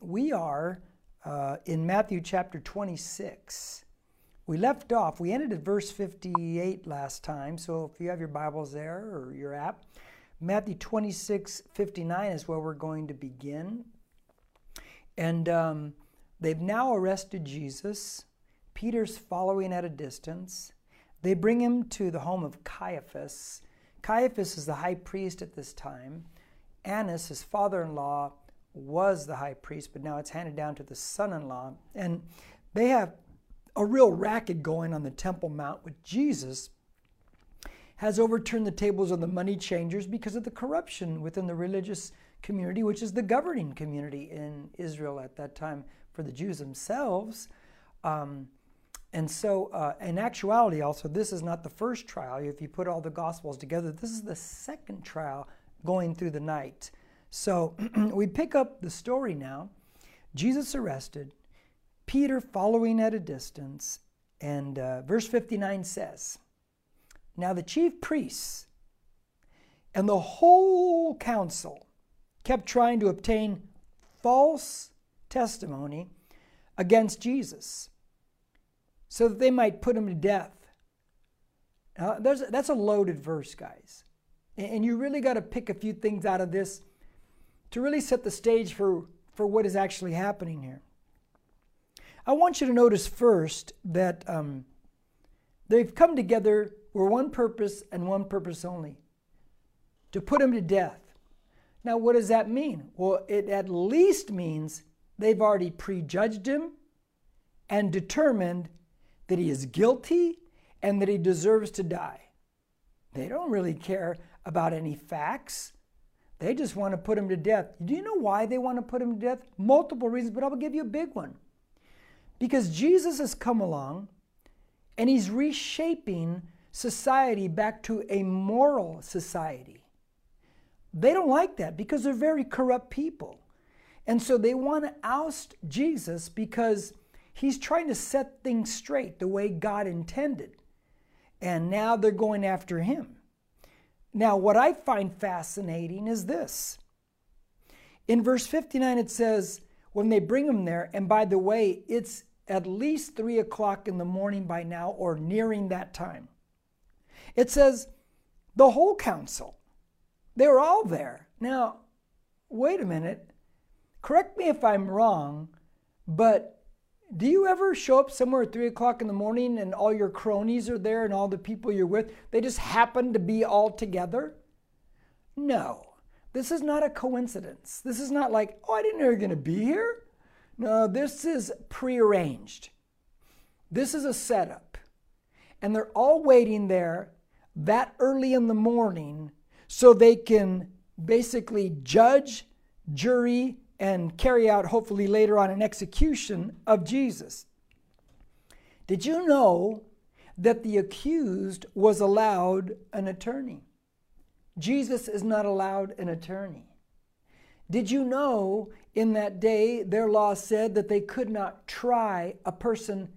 we are uh, in Matthew chapter 26. We left off, we ended at verse 58 last time. So if you have your Bibles there or your app, Matthew 26 59 is where we're going to begin. And um, they've now arrested Jesus. Peter's following at a distance. They bring him to the home of Caiaphas. Caiaphas is the high priest at this time. Annas, his father in law, was the high priest, but now it's handed down to the son in law. And they have a real racket going on the Temple Mount with Jesus has overturned the tables of the money changers because of the corruption within the religious community, which is the governing community in Israel at that time for the Jews themselves. Um, and so, uh, in actuality, also, this is not the first trial. If you put all the Gospels together, this is the second trial going through the night. So, we pick up the story now. Jesus arrested, Peter following at a distance, and uh, verse 59 says, Now the chief priests and the whole council kept trying to obtain false testimony against Jesus so that they might put him to death. Now, that's a loaded verse, guys. And you really got to pick a few things out of this to really set the stage for, for what is actually happening here. I want you to notice first that um, they've come together for one purpose and one purpose only to put him to death. Now, what does that mean? Well, it at least means they've already prejudged him and determined that he is guilty and that he deserves to die. They don't really care about any facts. They just want to put him to death. Do you know why they want to put him to death? Multiple reasons, but I'll give you a big one. Because Jesus has come along and he's reshaping society back to a moral society. They don't like that because they're very corrupt people. And so they want to oust Jesus because he's trying to set things straight the way God intended. And now they're going after him. Now, what I find fascinating is this. In verse 59, it says, when they bring him there, and by the way, it's at least three o'clock in the morning by now or nearing that time. It says, the whole council, they were all there. Now, wait a minute. Correct me if I'm wrong, but do you ever show up somewhere at three o'clock in the morning and all your cronies are there and all the people you're with, they just happen to be all together? No. This is not a coincidence. This is not like, oh, I didn't know you were going to be here. No, this is prearranged. This is a setup. And they're all waiting there that early in the morning so they can basically judge, jury, and carry out, hopefully later on, an execution of Jesus. Did you know that the accused was allowed an attorney? Jesus is not allowed an attorney. Did you know in that day their law said that they could not try a person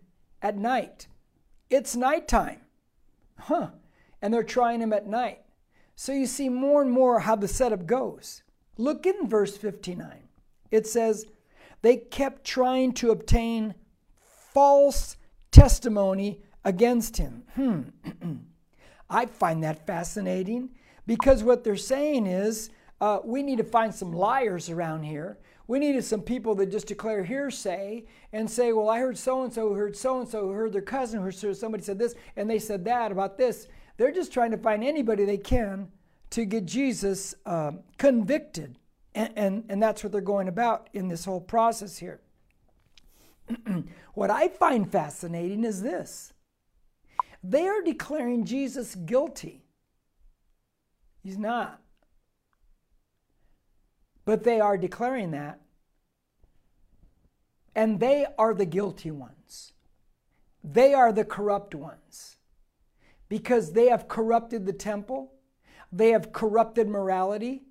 at night? It's nighttime. Huh. And they're trying him at night. So you see more and more how the setup goes. Look in verse 59 it says, they kept trying to obtain false testimony against him. Hmm. I find that fascinating because what they're saying is uh, we need to find some liars around here. We needed some people that just declare hearsay and say, well, I heard so and so heard so and so heard their cousin heard somebody said this and they said that about this. They're just trying to find anybody they can to get Jesus uh, convicted. And, and, and that's what they're going about in this whole process here. what I find fascinating is this they are declaring Jesus guilty. He's not. But they are declaring that. And they are the guilty ones. They are the corrupt ones. Because they have corrupted the temple, they have corrupted morality,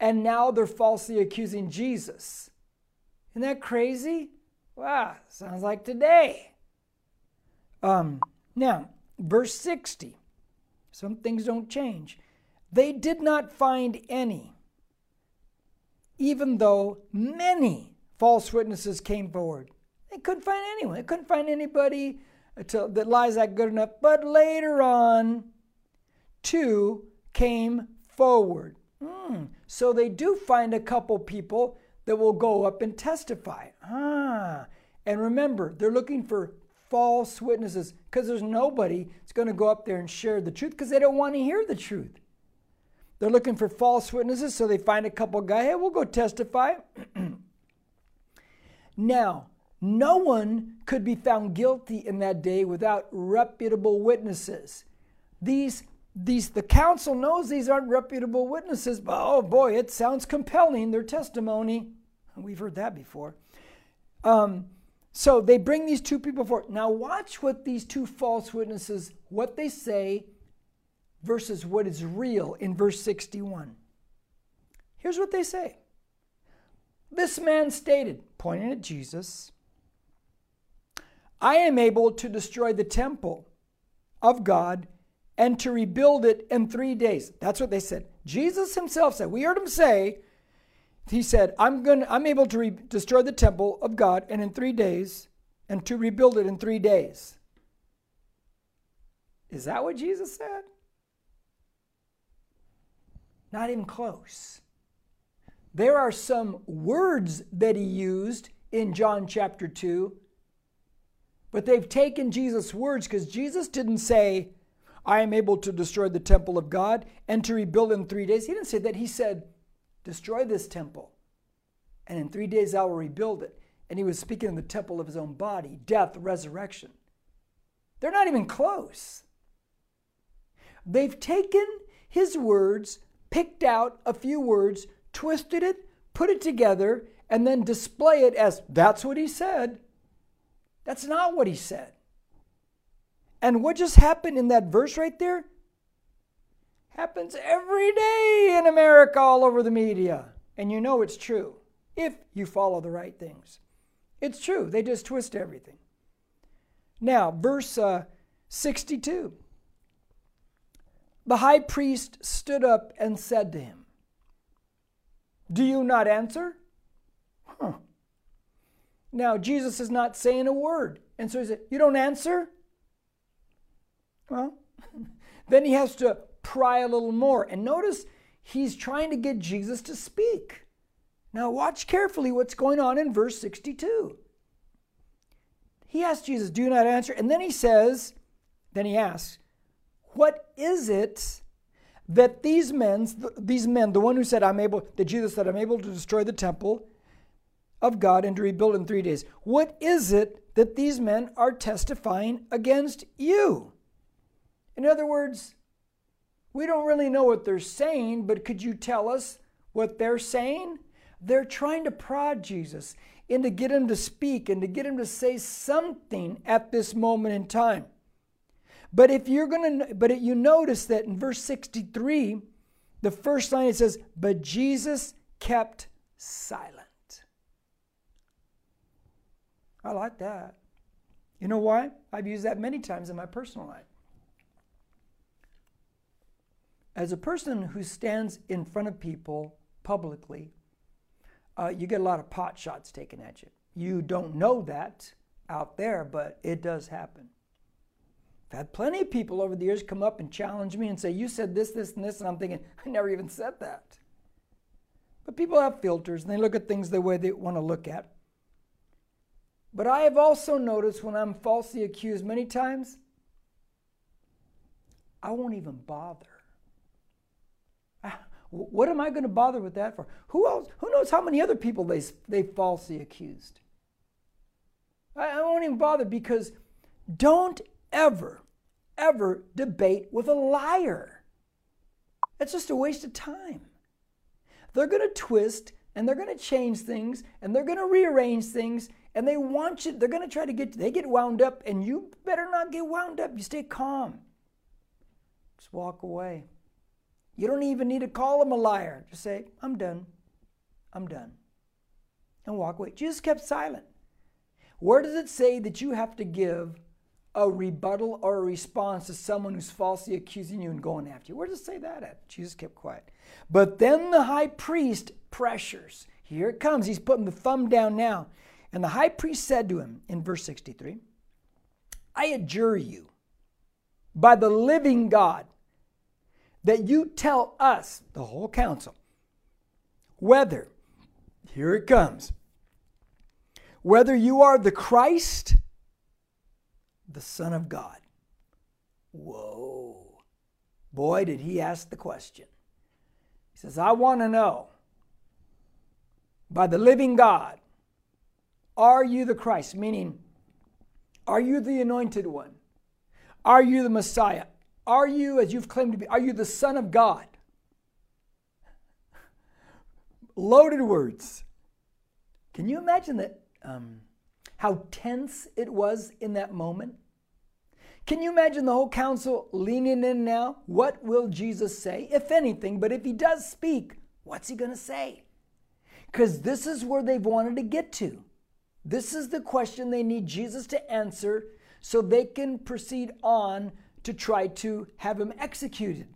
and now they're falsely accusing Jesus. Isn't that crazy? Wow, sounds like today. Um, now, verse 60. Some things don't change. They did not find any. even though many false witnesses came forward. They couldn't find anyone. They couldn't find anybody to, that lies that good enough. But later on, two came forward. Mm, so they do find a couple people that will go up and testify. Ah, and remember, they're looking for false witnesses because there's nobody that's going to go up there and share the truth because they don't want to hear the truth. They're looking for false witnesses, so they find a couple guys. Hey, we'll go testify. now, no one could be found guilty in that day without reputable witnesses. These, these, the council knows these aren't reputable witnesses, but oh boy, it sounds compelling, their testimony. We've heard that before. Um, so they bring these two people forward. Now watch what these two false witnesses, what they say versus what is real in verse 61. Here's what they say. This man stated, pointing at Jesus, I am able to destroy the temple of God and to rebuild it in three days. That's what they said. Jesus himself said, we heard him say, he said, I'm, gonna, I'm able to re- destroy the temple of God and in three days, and to rebuild it in three days. Is that what Jesus said? Not even close. There are some words that he used in John chapter 2 but they've taken Jesus' words because Jesus didn't say, I am able to destroy the temple of God and to rebuild in three days. He didn't say that. He said, Destroy this temple, and in three days I will rebuild it. And he was speaking of the temple of his own body, death, resurrection. They're not even close. They've taken his words, picked out a few words, twisted it, put it together, and then display it as that's what he said. That's not what he said. And what just happened in that verse right there happens every day in America, all over the media. And you know it's true if you follow the right things. It's true. They just twist everything. Now, verse uh, 62. The high priest stood up and said to him, Do you not answer? Huh. Now, Jesus is not saying a word. And so he said, You don't answer? Well, then he has to pry a little more. And notice he's trying to get Jesus to speak. Now, watch carefully what's going on in verse 62. He asks Jesus, Do not answer? And then he says, Then he asks, What is it that these men, these men, the one who said, I'm able, that Jesus said, I'm able to destroy the temple of God and to rebuild in three days. What is it that these men are testifying against you? In other words, we don't really know what they're saying, but could you tell us what they're saying? They're trying to prod Jesus and to get him to speak and to get him to say something at this moment in time. But if you're going to, but you notice that in verse 63, the first line it says, But Jesus kept silent. I like that. You know why? I've used that many times in my personal life. As a person who stands in front of people publicly, uh, you get a lot of pot shots taken at you. You don't know that out there, but it does happen. I've had plenty of people over the years come up and challenge me and say, You said this, this, and this, and I'm thinking, I never even said that. But people have filters and they look at things the way they want to look at. But I have also noticed when I'm falsely accused many times, I won't even bother. What am I going to bother with that for? Who else? Who knows how many other people they, they falsely accused? I, I won't even bother because don't ever, ever debate with a liar. It's just a waste of time. They're going to twist and they're going to change things and they're going to rearrange things and they want you, they're going to try to get, they get wound up, and you better not get wound up. You stay calm. Just walk away. You don't even need to call them a liar. Just say, I'm done. I'm done. And walk away. Jesus kept silent. Where does it say that you have to give a rebuttal or a response to someone who's falsely accusing you and going after you. Where does it say that at? Jesus kept quiet. But then the high priest pressures. Here it comes. He's putting the thumb down now. And the high priest said to him in verse 63 I adjure you by the living God that you tell us, the whole council, whether, here it comes, whether you are the Christ, the Son of God. Whoa. Boy, did he ask the question. He says, I want to know by the living God, are you the Christ? Meaning, are you the anointed one? Are you the Messiah? Are you, as you've claimed to be, are you the Son of God? Loaded words. Can you imagine that? Um, how tense it was in that moment? Can you imagine the whole council leaning in now? What will Jesus say, if anything? But if he does speak, what's he going to say? Because this is where they've wanted to get to. This is the question they need Jesus to answer so they can proceed on to try to have him executed.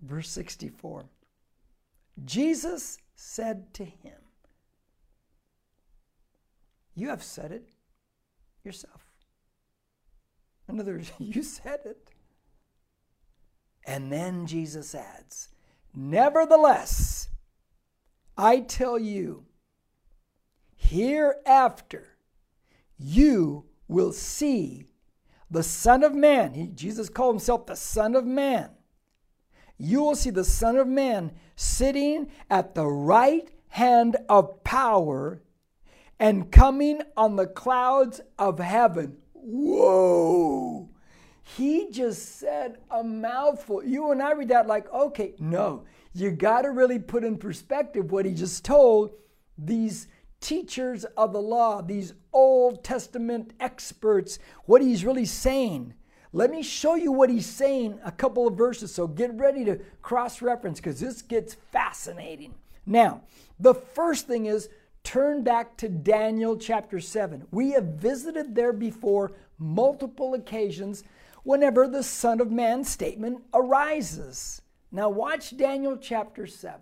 Verse 64 Jesus said to him, You have said it yourself. In other words, you said it. And then Jesus adds, Nevertheless, I tell you, hereafter you will see the Son of Man. He, Jesus called himself the Son of Man. You will see the Son of Man sitting at the right hand of power and coming on the clouds of heaven. Whoa! He just said a mouthful. You and I read that like, okay, no. You got to really put in perspective what he just told these teachers of the law, these Old Testament experts, what he's really saying. Let me show you what he's saying a couple of verses. So get ready to cross reference because this gets fascinating. Now, the first thing is turn back to Daniel chapter 7. We have visited there before multiple occasions whenever the Son of Man statement arises. Now, watch Daniel chapter 7.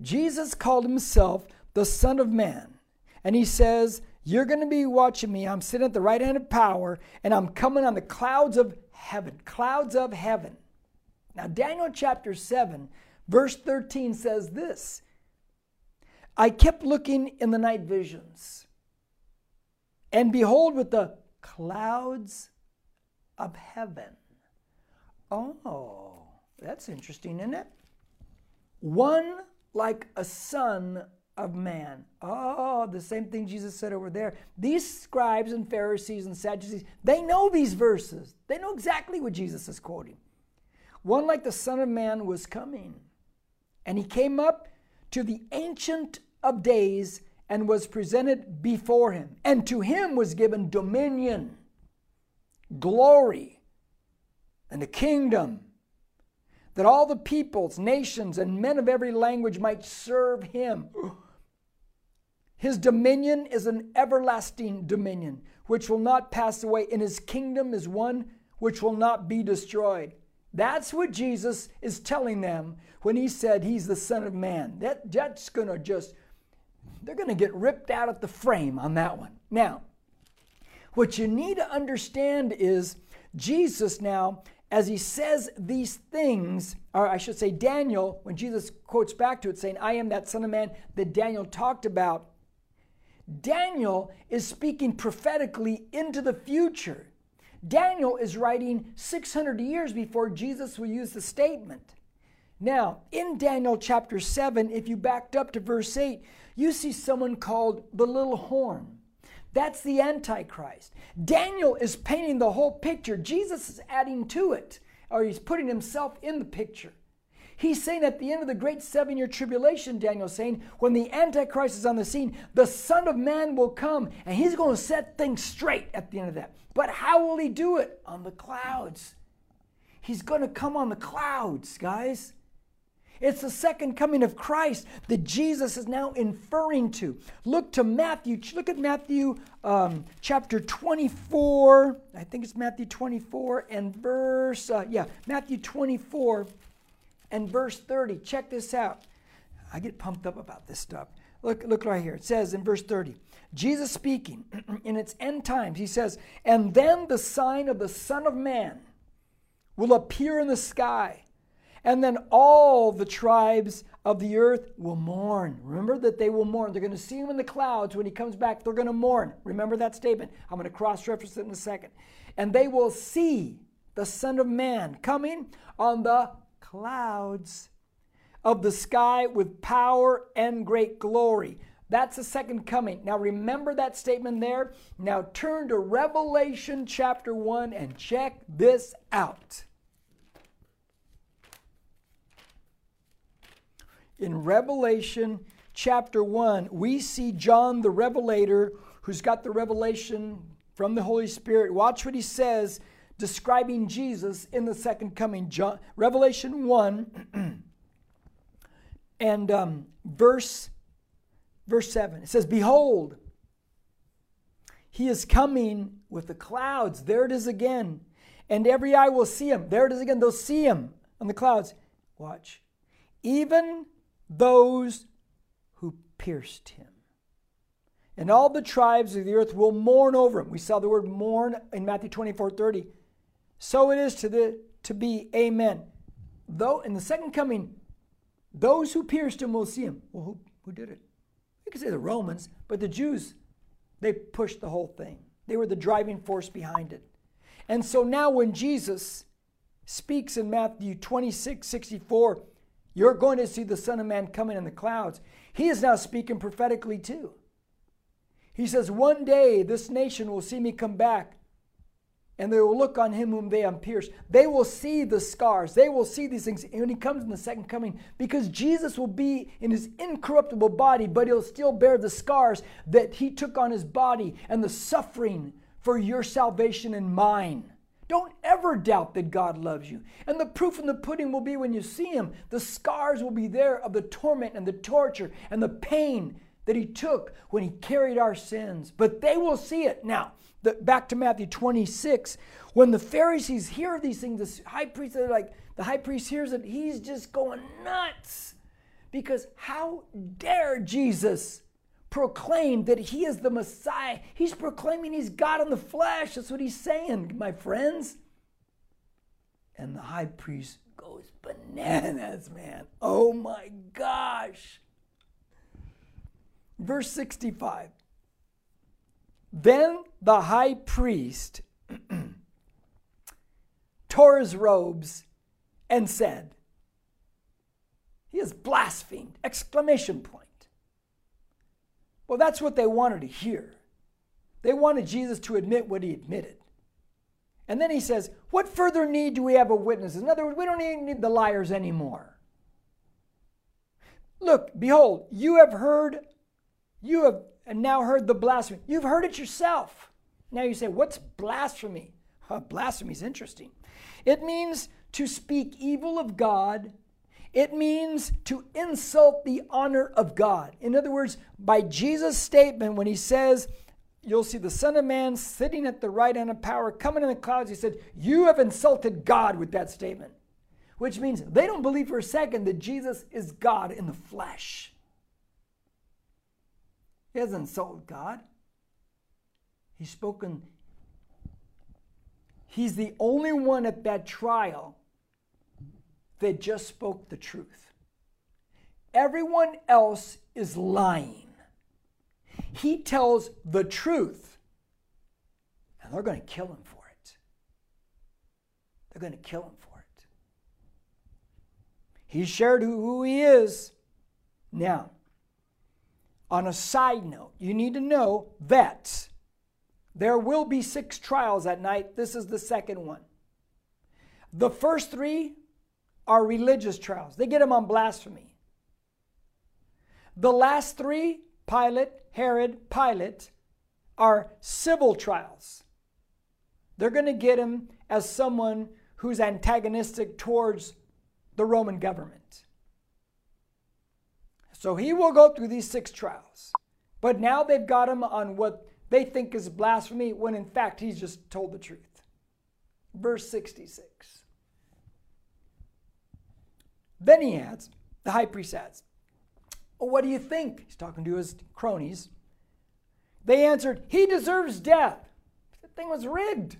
Jesus called himself the Son of Man. And he says, You're going to be watching me. I'm sitting at the right hand of power, and I'm coming on the clouds of heaven. Clouds of heaven. Now, Daniel chapter 7, verse 13 says this I kept looking in the night visions, and behold, with the clouds of heaven. Oh, that's interesting, isn't it? One like a son of man. Oh, the same thing Jesus said over there. These scribes and Pharisees and Sadducees, they know these verses. They know exactly what Jesus is quoting. One like the Son of Man was coming, and he came up to the Ancient of Days and was presented before him. And to him was given dominion, glory, and a kingdom that all the peoples, nations, and men of every language might serve him. His dominion is an everlasting dominion which will not pass away, and his kingdom is one which will not be destroyed. That's what Jesus is telling them when he said he's the Son of Man. That, that's going to just, they're going to get ripped out of the frame on that one. Now, what you need to understand is Jesus now, as he says these things, or I should say, Daniel, when Jesus quotes back to it saying, I am that Son of Man that Daniel talked about, Daniel is speaking prophetically into the future. Daniel is writing 600 years before Jesus will use the statement. Now, in Daniel chapter 7, if you backed up to verse 8, you see someone called the little horn. That's the Antichrist. Daniel is painting the whole picture. Jesus is adding to it, or he's putting himself in the picture. He's saying at the end of the great seven year tribulation, Daniel's saying, when the Antichrist is on the scene, the Son of Man will come and he's going to set things straight at the end of that. But how will he do it? On the clouds. He's going to come on the clouds, guys. It's the second coming of Christ that Jesus is now inferring to. Look to Matthew. Look at Matthew um, chapter 24. I think it's Matthew 24 and verse, uh, yeah, Matthew 24 and verse 30. Check this out. I get pumped up about this stuff. Look, look right here. It says in verse 30, Jesus speaking in its end times, he says, And then the sign of the Son of Man will appear in the sky and then all the tribes of the earth will mourn. Remember that they will mourn. They're going to see him in the clouds when he comes back. They're going to mourn. Remember that statement. I'm going to cross reference it in a second. And they will see the Son of Man coming on the clouds of the sky with power and great glory. That's the second coming. Now remember that statement there. Now turn to Revelation chapter 1 and check this out. in Revelation chapter 1, we see John the Revelator, who's got the revelation from the Holy Spirit. Watch what he says describing Jesus in the second coming. John, Revelation 1 and um, verse, verse 7. It says, Behold, he is coming with the clouds. There it is again. And every eye will see him. There it is again. They'll see him on the clouds. Watch. Even those who pierced him. And all the tribes of the earth will mourn over him. We saw the word mourn in Matthew 24 30. So it is to, the, to be, amen. Though in the second coming, those who pierced him will see him. Well, who, who did it? You could say the Romans, but the Jews, they pushed the whole thing. They were the driving force behind it. And so now when Jesus speaks in Matthew 26 64, you're going to see the Son of Man coming in the clouds. He is now speaking prophetically too. He says, One day this nation will see me come back, and they will look on him whom they have pierced. They will see the scars. They will see these things when he comes in the second coming, because Jesus will be in his incorruptible body, but he'll still bear the scars that he took on his body and the suffering for your salvation and mine. Don't ever doubt that God loves you. And the proof in the pudding will be when you see Him. The scars will be there of the torment and the torture and the pain that He took when He carried our sins. But they will see it. Now, the, back to Matthew 26, when the Pharisees hear these things, the high priest, are like, the high priest hears it, he's just going nuts. Because how dare Jesus proclaim that he is the Messiah. He's proclaiming he's God in the flesh. That's what he's saying, my friends. And the high priest goes bananas, man. Oh my gosh. Verse 65. Then the high priest tore his robes and said, He has blasphemed! Exclamation point. Well, that's what they wanted to hear. They wanted Jesus to admit what he admitted. And then he says, What further need do we have of witnesses? In other words, we don't even need the liars anymore. Look, behold, you have heard, you have now heard the blasphemy. You've heard it yourself. Now you say, What's blasphemy? blasphemy is interesting. It means to speak evil of God it means to insult the honor of God. In other words, by Jesus' statement, when he says, You'll see the Son of Man sitting at the right hand of power, coming in the clouds, he said, You have insulted God with that statement. Which means they don't believe for a second that Jesus is God in the flesh. He hasn't insulted God. He's spoken. He's the only one at that trial that just spoke the truth. Everyone else is lying. He tells the truth, and they're going to kill him for it. They're going to kill him for it. He shared who, who he is. Now, on a side note, you need to know that there will be six trials that night. This is the second one. The first three are religious trials. They get them on blasphemy. The last three, Pilate, Herod, Pilate, are civil trials. They're going to get him as someone who's antagonistic towards the Roman government. So he will go through these six trials. But now they've got him on what they think is blasphemy when in fact he's just told the truth. Verse 66. Then he adds, the high priest adds, well, What do you think? He's talking to his cronies. They answered, He deserves death. The thing was rigged.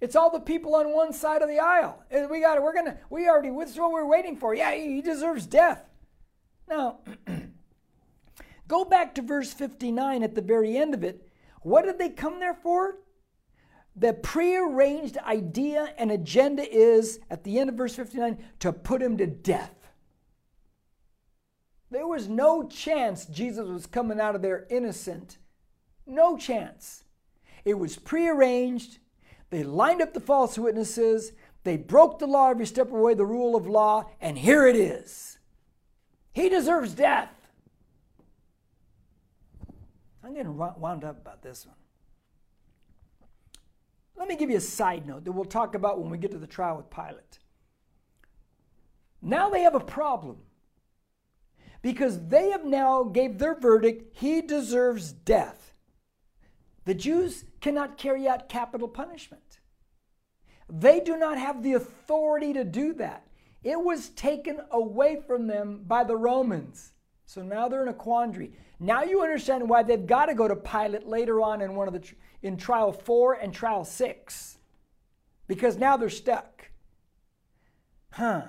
It's all the people on one side of the aisle. We got it. We're gonna. We already. This is what we're waiting for. Yeah, he deserves death. Now, go back to verse 59 at the very end of it. What did they come there for? The prearranged idea and agenda is, at the end of verse 59, to put him to death. There was no chance Jesus was coming out of there innocent. No chance. It was prearranged. They lined up the false witnesses. They broke the law every step of the way, the rule of law, and here it is. He deserves death. I'm getting wound up about this one. Let me give you a side note that we'll talk about when we get to the trial with Pilate. Now they have a problem because they have now gave their verdict he deserves death. The Jews cannot carry out capital punishment. They do not have the authority to do that. It was taken away from them by the Romans. So now they're in a quandary. Now you understand why they've got to go to Pilate later on in one of the in trial 4 and trial 6. Because now they're stuck. Huh.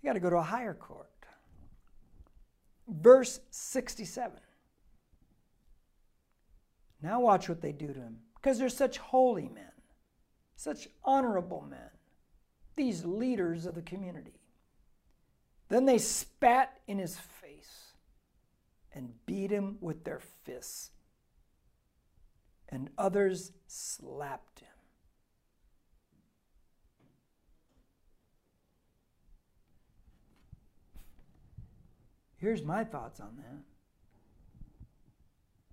You got to go to a higher court. Verse 67. Now watch what they do to him. Because they're such holy men, such honorable men, these leaders of the community. Then they spat in his face and beat him with their fists. And others slapped him. Here's my thoughts on that.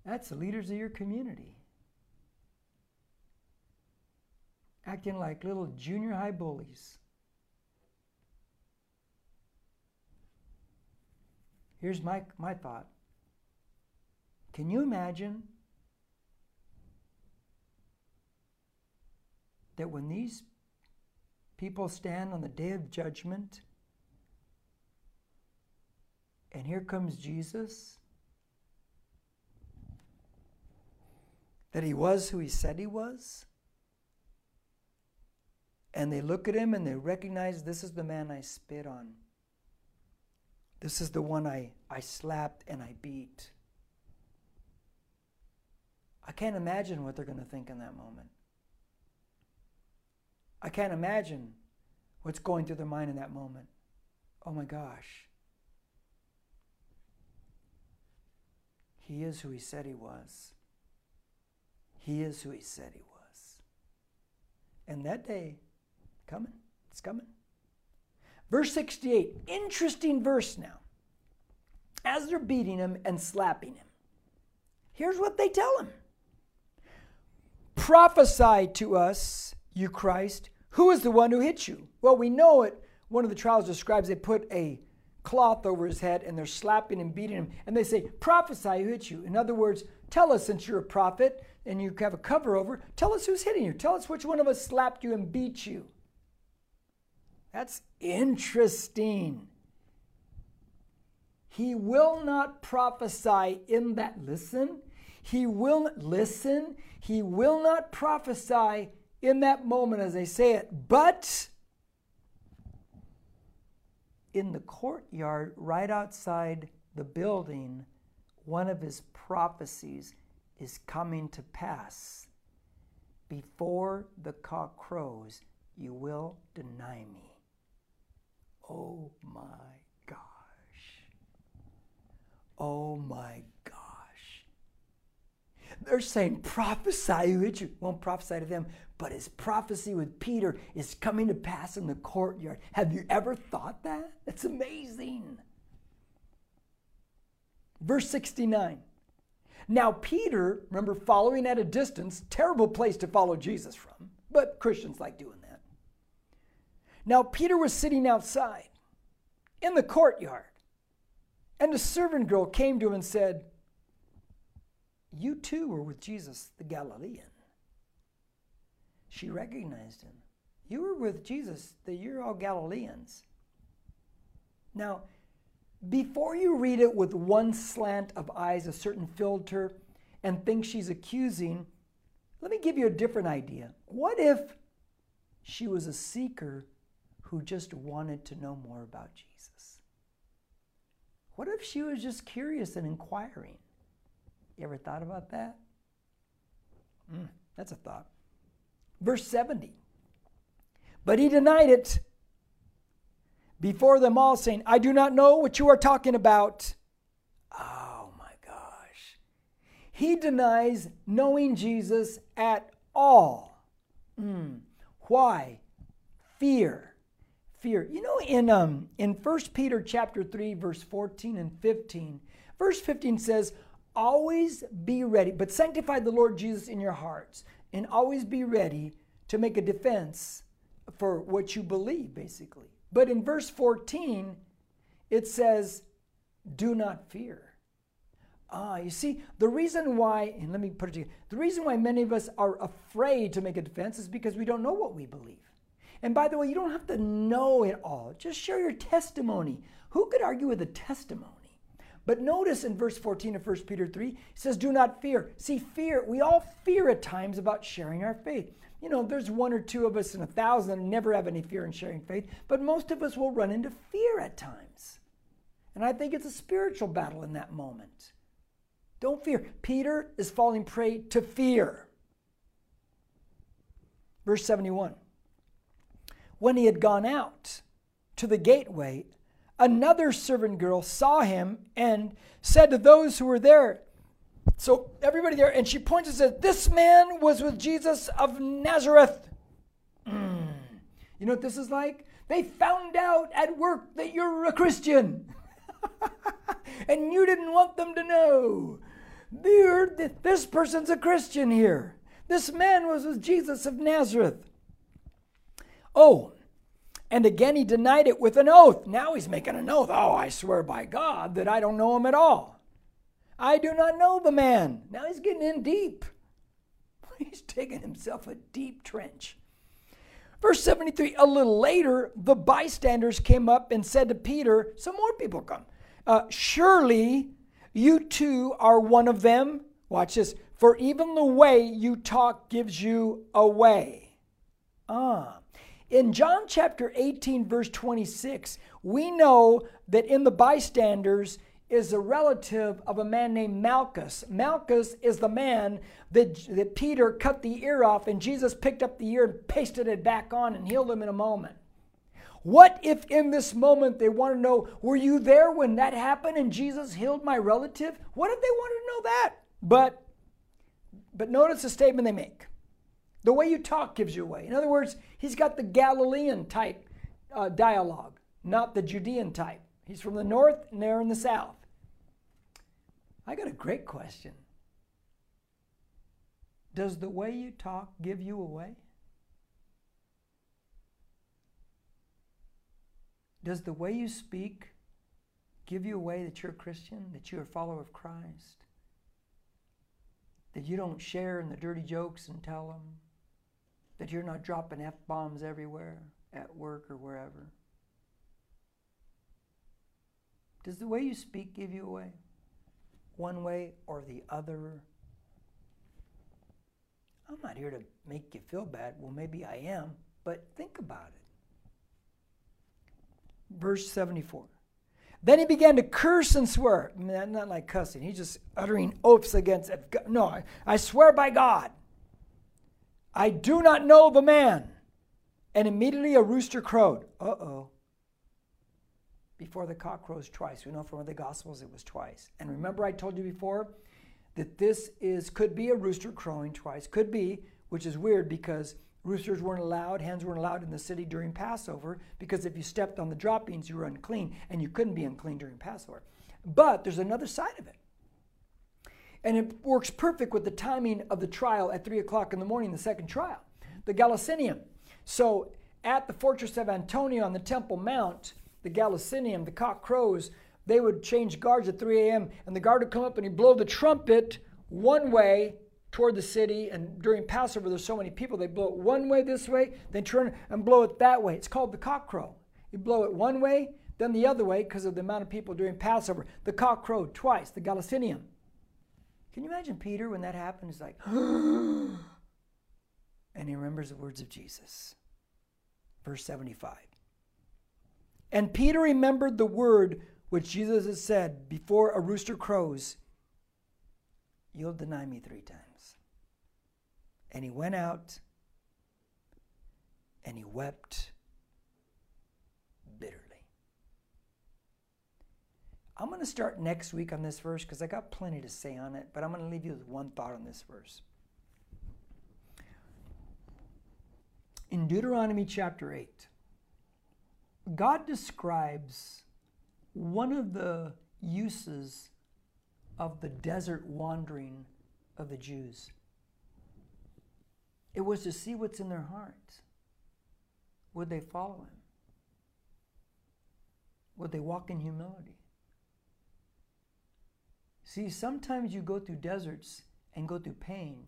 That's the leaders of your community. Acting like little junior high bullies. Here's my, my thought. Can you imagine that when these people stand on the day of judgment and here comes Jesus. That he was who he said he was. And they look at him and they recognize this is the man I spit on. This is the one I, I slapped and I beat. I can't imagine what they're going to think in that moment. I can't imagine what's going through their mind in that moment. Oh my gosh. He is who he said he was. He is who he said he was. And that day, coming, it's coming. Verse 68, interesting verse now. As they're beating him and slapping him, here's what they tell him Prophesy to us, you Christ, who is the one who hit you? Well, we know it. One of the trials describes they put a cloth over his head and they're slapping and beating him. And they say, Prophesy who hit you. In other words, tell us since you're a prophet and you have a cover over, tell us who's hitting you. Tell us which one of us slapped you and beat you. That's interesting. He will not prophesy in that. Listen. He will listen. He will not prophesy in that moment as they say it, but in the courtyard right outside the building, one of his prophecies is coming to pass. Before the cock crows, you will deny me. Oh my gosh. Oh my gosh. They're saying, prophesy you. Won't prophesy to them, but his prophecy with Peter is coming to pass in the courtyard. Have you ever thought that? That's amazing. Verse 69. Now, Peter, remember, following at a distance, terrible place to follow Jesus from, but Christians like doing. Now, Peter was sitting outside in the courtyard. And a servant girl came to him and said, You too were with Jesus the Galilean. She recognized him. You were with Jesus, that you're all Galileans. Now, before you read it with one slant of eyes, a certain filter, and think she's accusing, let me give you a different idea. What if she was a seeker who just wanted to know more about Jesus? What if she was just curious and inquiring? You ever thought about that? Mm, that's a thought. Verse 70. But he denied it before them all, saying, I do not know what you are talking about. Oh my gosh. He denies knowing Jesus at all. Mm. Why? Fear. Fear. You know, in um in 1 Peter chapter 3, verse 14 and 15, verse 15 says, Always be ready, but sanctify the Lord Jesus in your hearts, and always be ready to make a defense for what you believe, basically. But in verse 14, it says, Do not fear. Ah, you see, the reason why, and let me put it to you, the reason why many of us are afraid to make a defense is because we don't know what we believe. And by the way, you don't have to know it all. Just share your testimony. Who could argue with a testimony? But notice in verse 14 of 1 Peter 3, it says, Do not fear. See, fear, we all fear at times about sharing our faith. You know, there's one or two of us in a thousand that never have any fear in sharing faith, but most of us will run into fear at times. And I think it's a spiritual battle in that moment. Don't fear. Peter is falling prey to fear. Verse 71 When he had gone out to the gateway, another servant girl saw him and said to those who were there, so everybody there, and she points and says, This man was with Jesus of Nazareth. Mm. You know what this is like? They found out at work that you're a Christian. and you didn't want them to know. this person's a Christian here. This man was with Jesus of Nazareth. Oh, and again he denied it with an oath. Now he's making an oath. Oh, I swear by God that I don't know him at all. I do not know the man. Now he's getting in deep. He's digging himself a deep trench. Verse 73 A little later, the bystanders came up and said to Peter, Some more people come. Uh, Surely you too are one of them. Watch this. For even the way you talk gives you away. Ah. In John chapter 18, verse 26, we know that in the bystanders, is a relative of a man named Malchus. Malchus is the man that, that Peter cut the ear off, and Jesus picked up the ear and pasted it back on and healed him in a moment. What if in this moment they want to know, were you there when that happened and Jesus healed my relative? What if they wanted to know that? But but notice the statement they make. The way you talk gives you away. In other words, he's got the Galilean type uh, dialogue, not the Judean type. He's from the north and they're in the south. I got a great question. Does the way you talk give you away? Does the way you speak give you away that you're a Christian, that you're a follower of Christ? That you don't share in the dirty jokes and tell them? That you're not dropping F bombs everywhere, at work or wherever? Does the way you speak give you away? one way or the other. I'm not here to make you feel bad. Well, maybe I am, but think about it. Verse 74. Then he began to curse and swear. Not like cussing. He's just uttering oaths against. No, I swear by God. I do not know the man. And immediately a rooster crowed. Uh oh before the cock crows twice. We know from the Gospels it was twice. And remember, I told you before that this is could be a rooster crowing twice. Could be, which is weird because roosters weren't allowed, hens weren't allowed in the city during Passover because if you stepped on the droppings, you were unclean, and you couldn't be unclean during Passover. But there's another side of it. And it works perfect with the timing of the trial at 3 o'clock in the morning, the second trial, the Gallicinium. So at the fortress of Antonia on the Temple Mount, the Gallicinium, the cock crows, they would change guards at 3 a.m. and the guard would come up and he'd blow the trumpet one way toward the city. And during Passover, there's so many people, they blow it one way this way, then turn and blow it that way. It's called the cock crow. You blow it one way, then the other way because of the amount of people during Passover. The cock crowed twice, the Gallicinium. Can you imagine Peter when that happened? He's like, and he remembers the words of Jesus. Verse 75. And Peter remembered the word which Jesus had said before a rooster crows, You'll deny me three times. And he went out and he wept I'm going to start next week on this verse because I got plenty to say on it, but I'm going to leave you with one thought on this verse. In Deuteronomy chapter 8, God describes one of the uses of the desert wandering of the Jews. It was to see what's in their hearts. Would they follow him? Would they walk in humility? See, sometimes you go through deserts and go through pain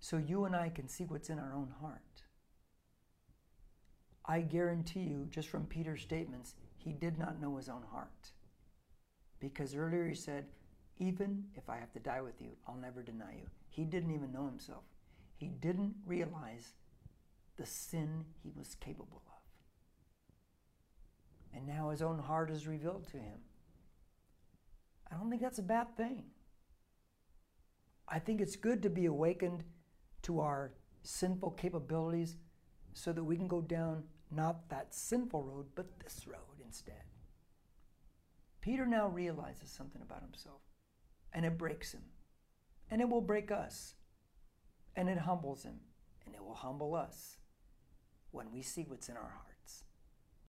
so you and I can see what's in our own heart. I guarantee you, just from Peter's statements, he did not know his own heart. Because earlier he said, Even if I have to die with you, I'll never deny you. He didn't even know himself. He didn't realize the sin he was capable of. And now his own heart is revealed to him. I don't think that's a bad thing. I think it's good to be awakened to our sinful capabilities so that we can go down not that sinful road, but this road instead. Peter now realizes something about himself, and it breaks him, and it will break us, and it humbles him, and it will humble us when we see what's in our heart.